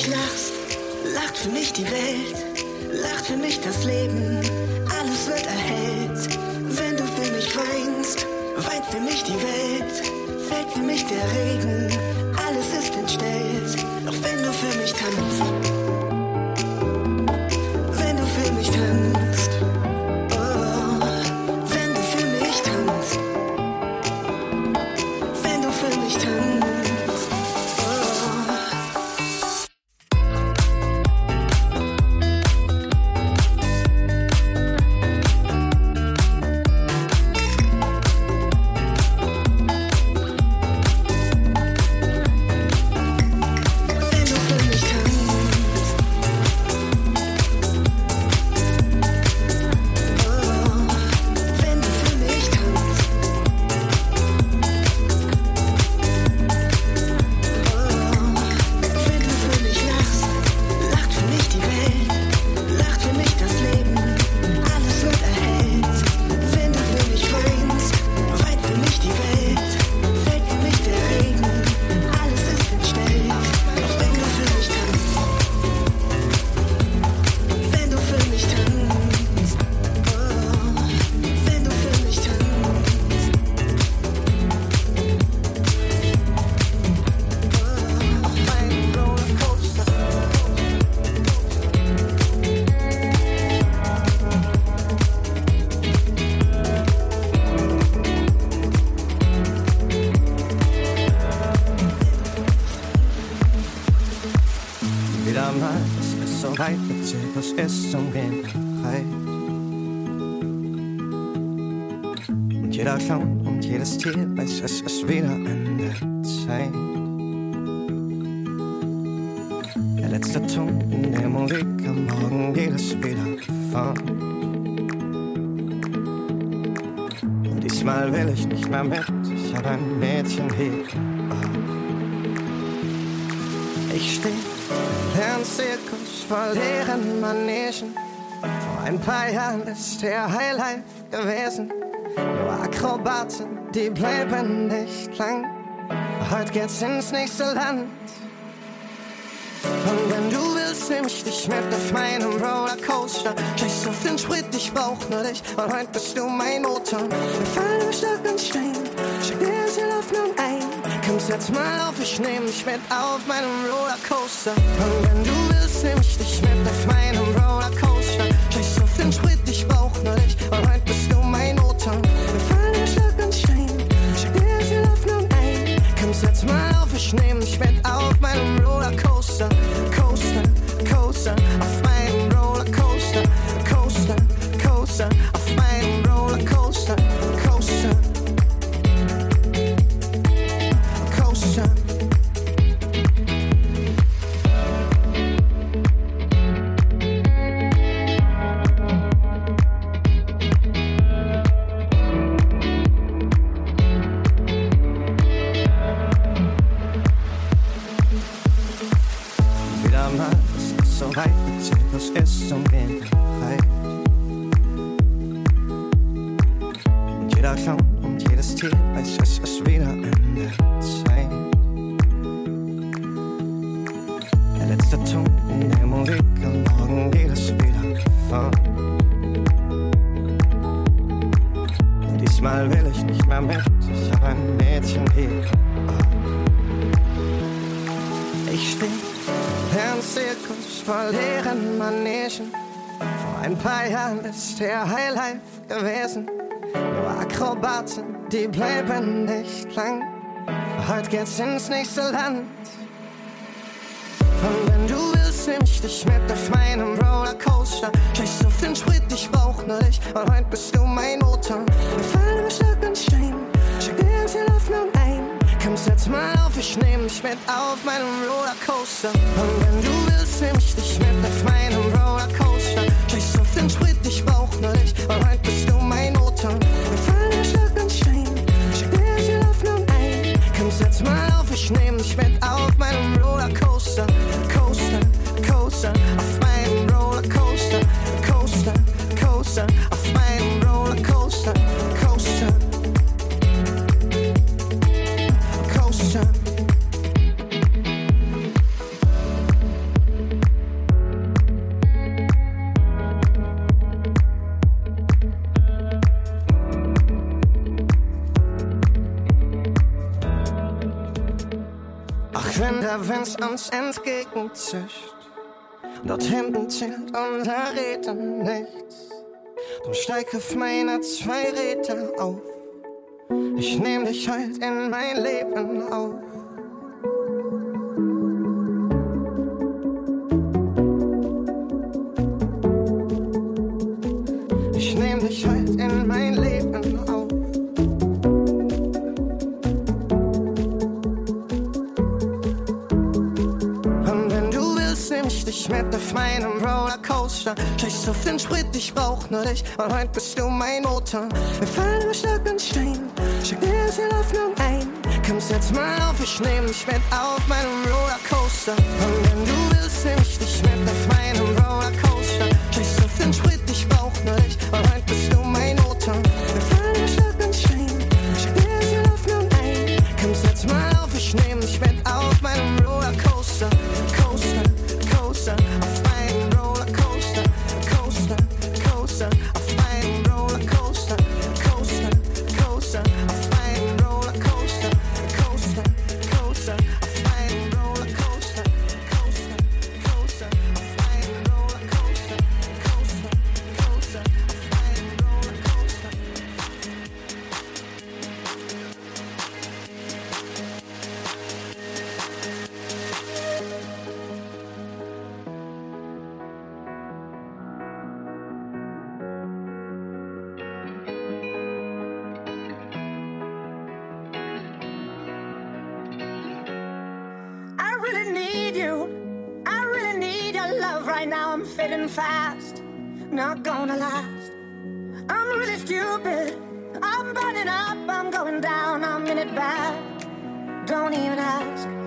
mich lachst, lacht für mich die Welt, lacht für mich das Leben, alles wird erhellt. Wenn du für mich weinst, weint für mich die Welt, fällt für mich der Regen, alles ist entstellt. Doch wenn du Hier. Ich steh im Zirkus voll leeren Manegen. Vor ein paar Jahren ist der Highlife gewesen. Nur Akrobaten, die bleiben nicht lang. Heute geht's ins nächste Land. Und wenn du willst, nehm ich dich mit auf meinem Rollercoaster. Scheiß auf den Sprit, ich brauch nur dich. Und heute bist du mein Motor. Wir fallen im Stock und Stein. Schick dir auf ein. Komm, setz mal auf, ich nehm dich mit auf meinem Rollercoaster. Und wenn du willst, nehm ich dich mit auf meinem Rollercoaster. Scheiß auf den Sprit, ich brauch nur dich. Und heute bist du mein Motor. Wir fallen im Stock und Stein. Schick dir sie auf nun ein. Komm, setz mal auf, ich nehm dich mit auf meinem Rollercoaster. Der Highlife gewesen. Nur Akrobaten, die bleiben nicht lang. Heute geht's ins nächste Land. Und wenn du willst, nehm ich dich mit auf meinem Rollercoaster. Scheiß auf den Sprit, ich brauch nur dich. Und heute bist du mein Motor. Wir fallen im Stock und Stein. Schick dir laufen und ein. Komm, setz mal auf, ich nehm dich mit auf meinem Rollercoaster. Und wenn du willst, nehm ich dich mit auf meinem Rollercoaster. uns entgegenzischt. Dort hinten zählt unser Reden nichts. Du steig auf meine zwei Räder auf. Ich nehm dich halt in mein Leben auf. auf meinem Rollercoaster. Scheiß auf den Sprit, ich brauch nur dich, weil heute bist du mein Motor. Wir fallen nur Stock und Stein, schick dir jetzt in Hoffnung ein. Kommst jetzt mal auf, ich nehm dich mit auf meinem Rollercoaster. Und wenn du fading fast, not gonna last. I'm really stupid. I'm burning up, I'm going down, I'm in it bad. Don't even ask.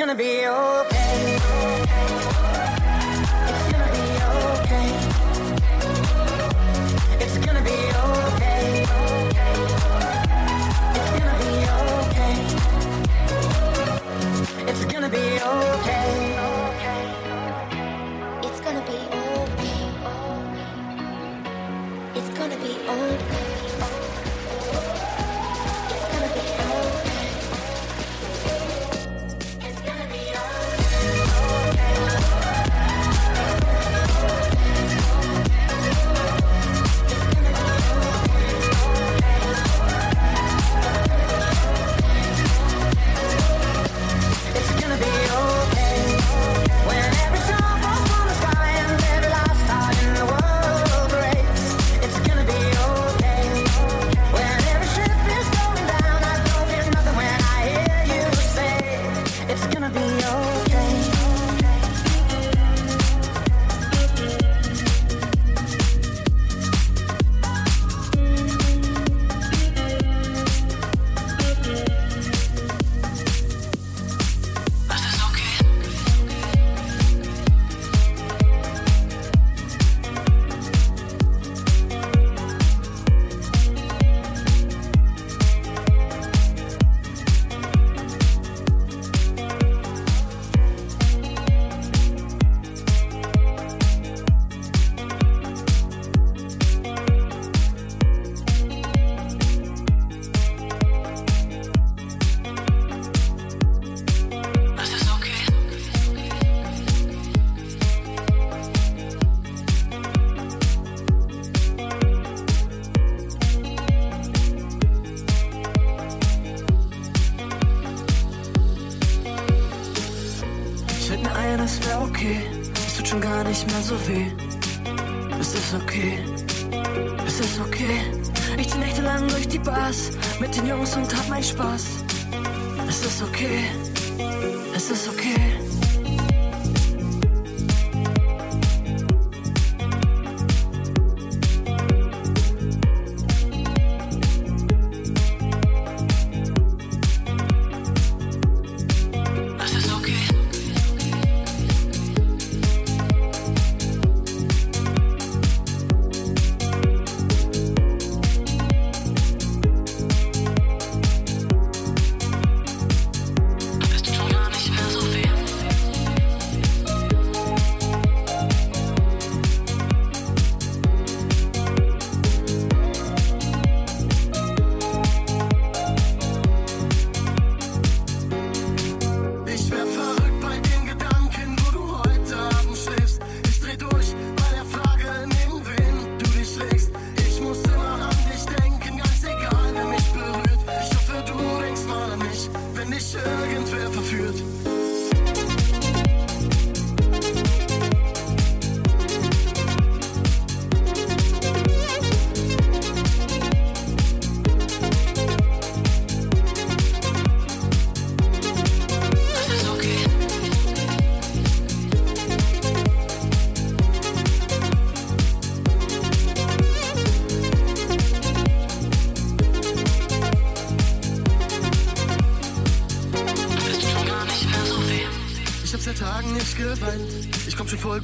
gonna be okay.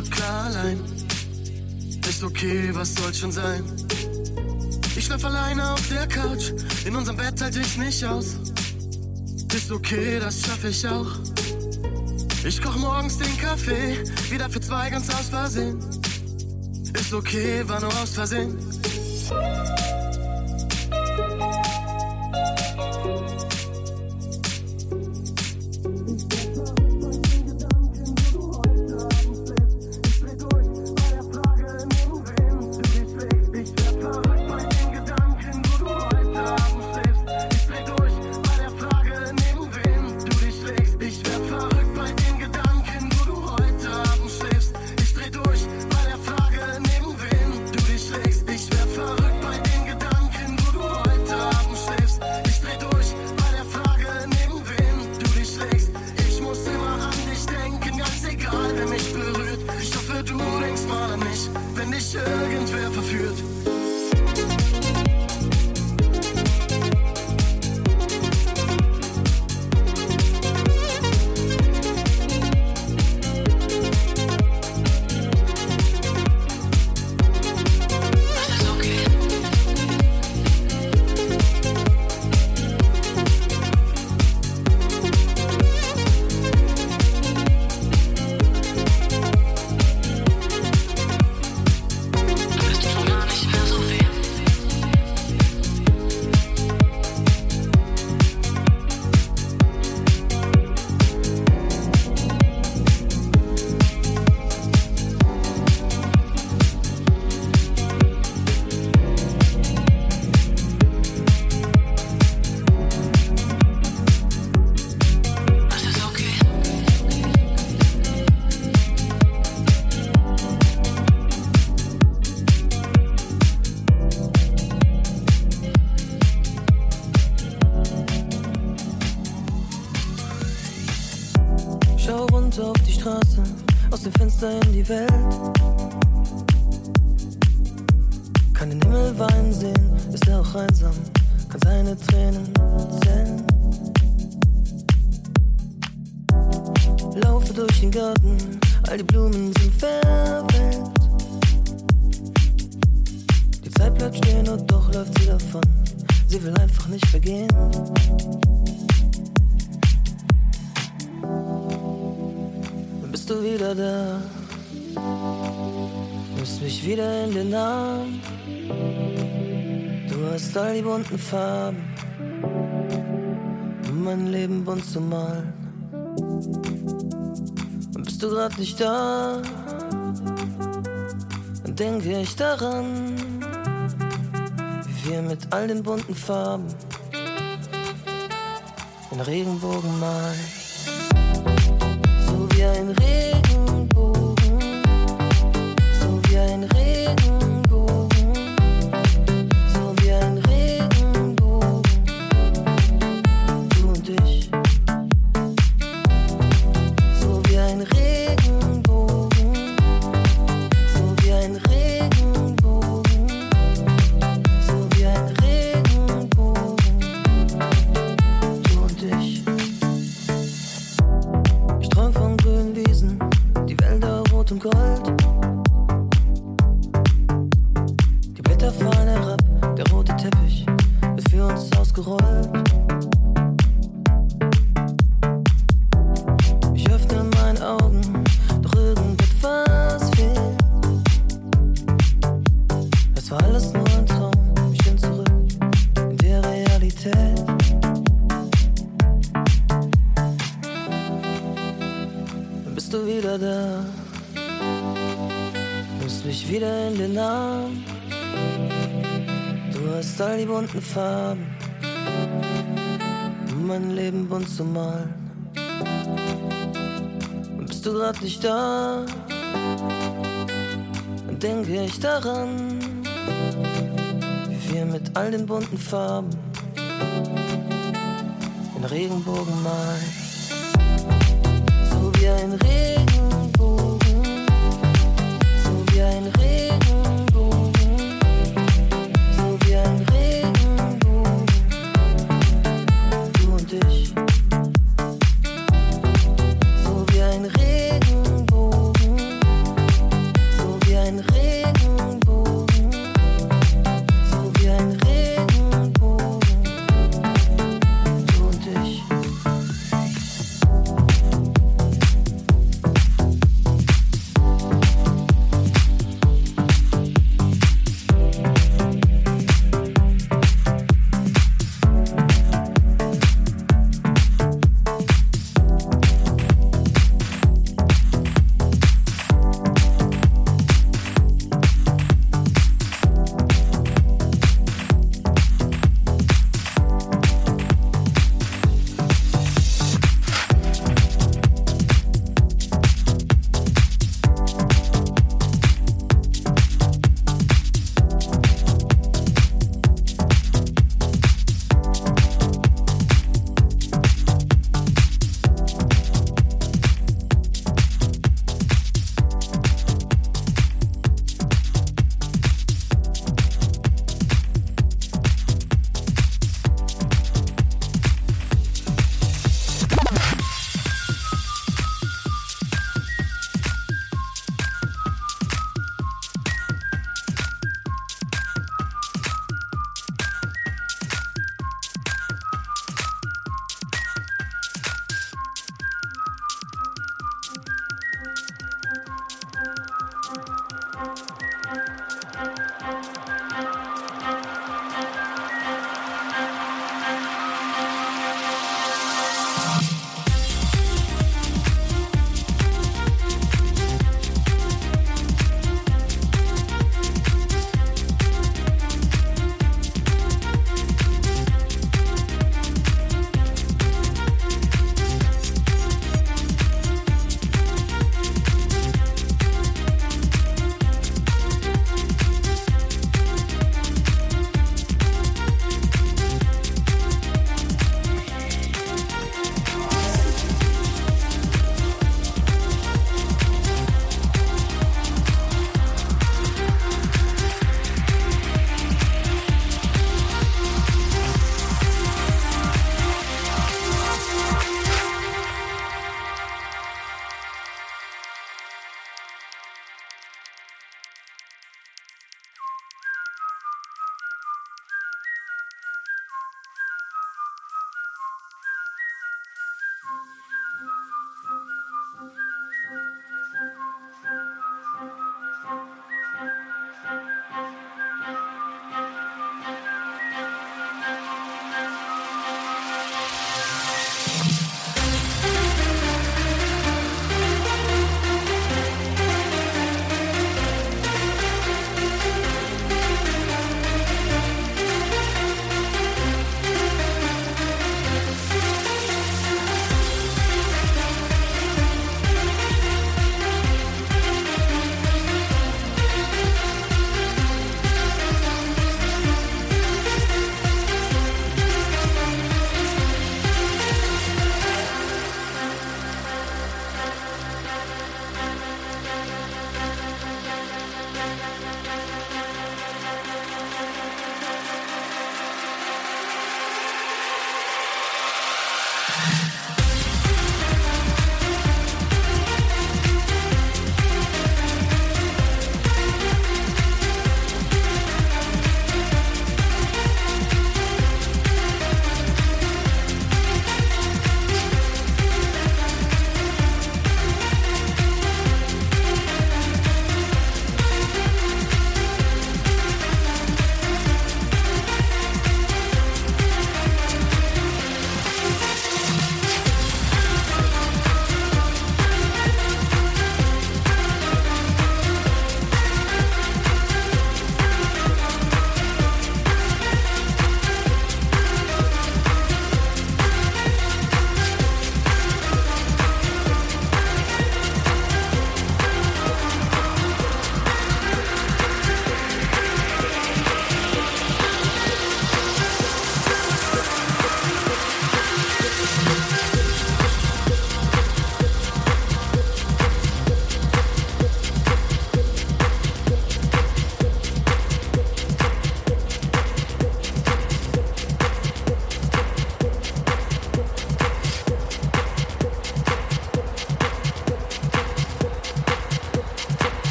gut klar allein. Ist okay, was soll schon sein? Ich schlaf alleine auf der Couch, in unserem Bett halt ich nicht aus. Ist okay, das schaff ich auch. Ich koch morgens den Kaffee, wieder für zwei ganz aus Versehen. Ist okay, war nur aus Versehen. bunten Farben, um mein Leben bunt zu malen. Und bist du grad nicht da, dann denke ich daran, wie wir mit all den bunten Farben den Regenbogen malen. So wie ein Regenbogen. bunte Farben, um mein Leben bunt zu malen. Bist du grad nicht da, denke ich daran, wie wir mit all den bunten Farben den Regenbogen malen. So wie ein Regenbogen.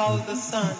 Called the sun.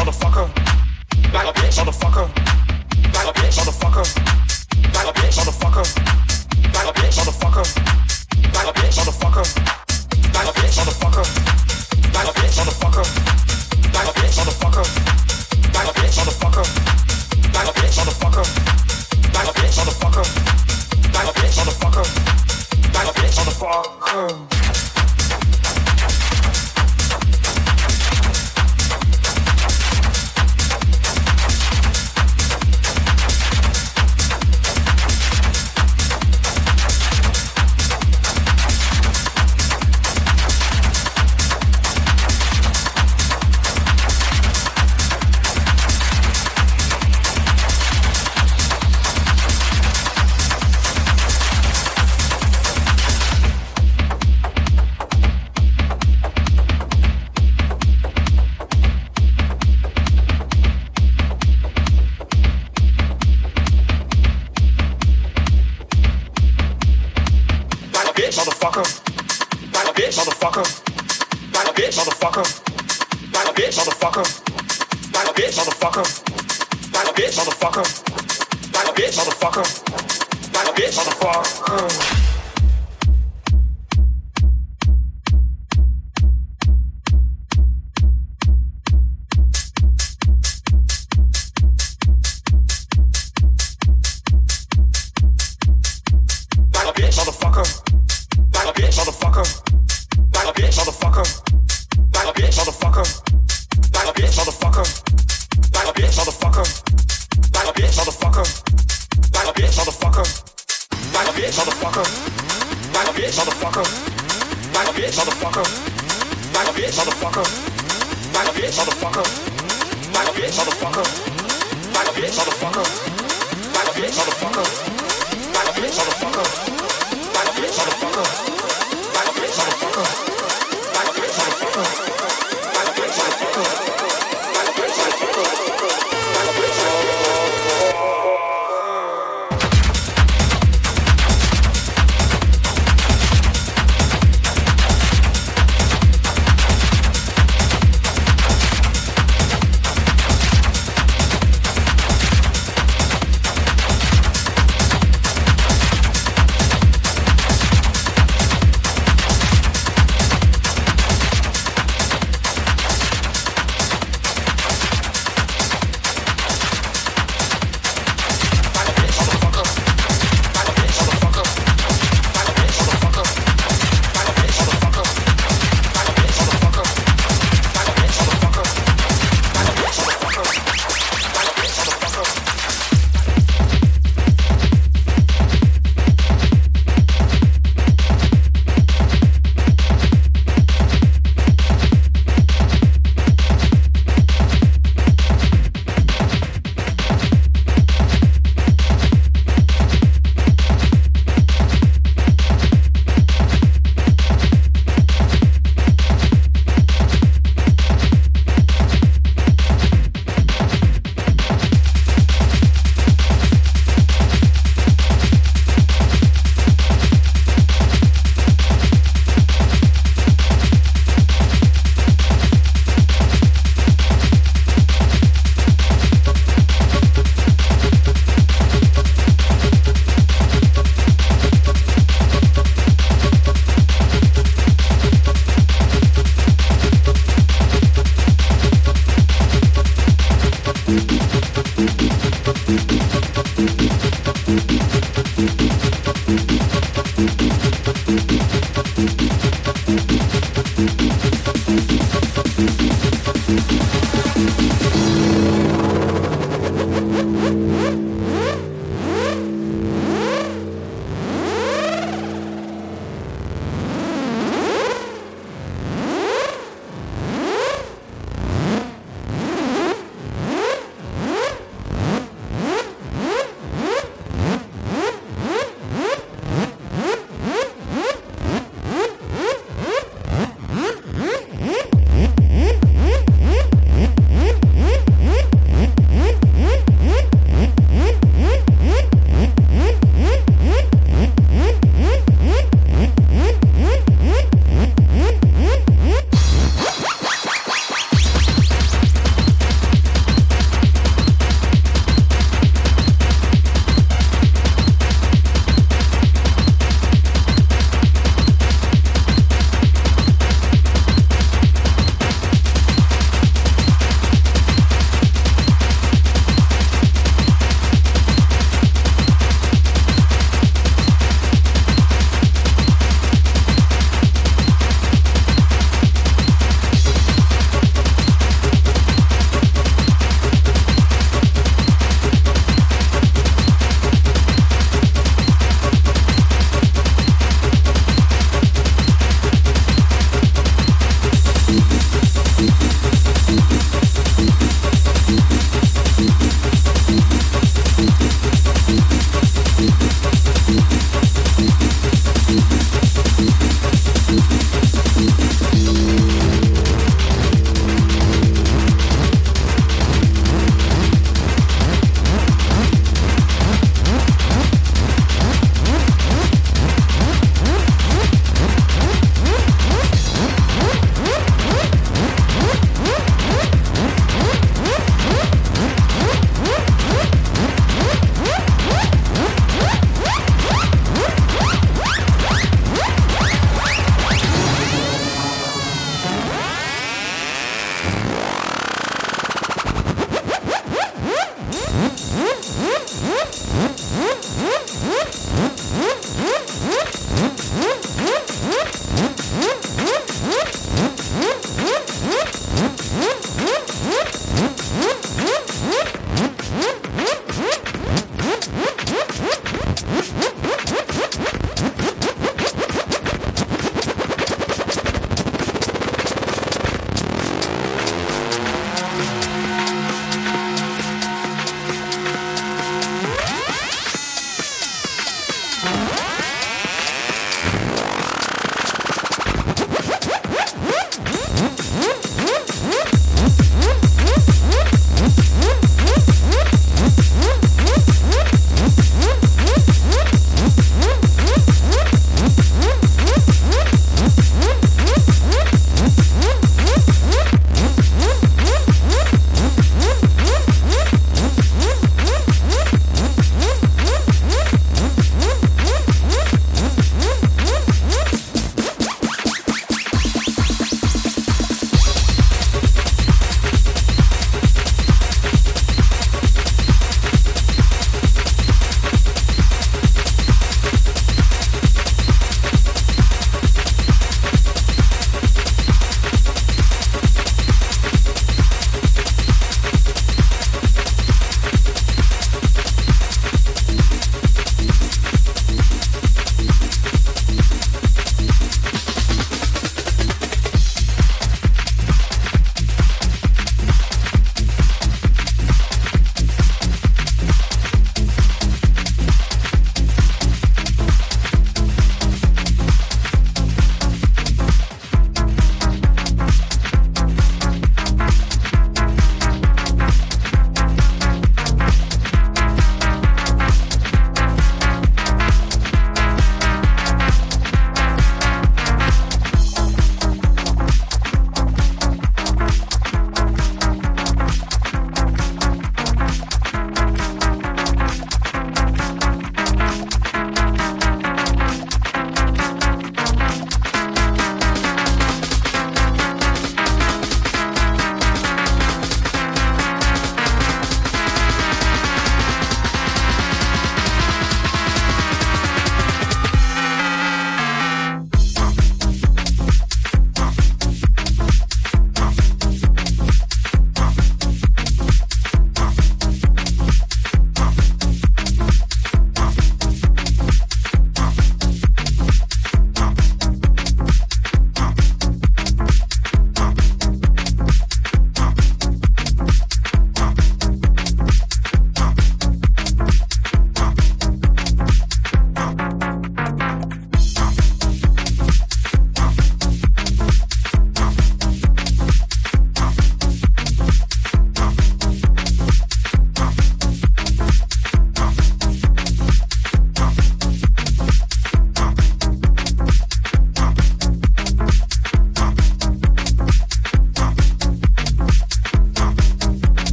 motherfucker. Like a bitch, motherfucker. Like a bitch, motherfucker. Like a bitch, motherfucker. Like a bitch, motherfucker. Like a bitch, motherfucker. Like a bitch, motherfucker. Like a bitch, motherfucker. Like a bitch, motherfucker. Like a bitch, motherfucker. Like a bitch, motherfucker.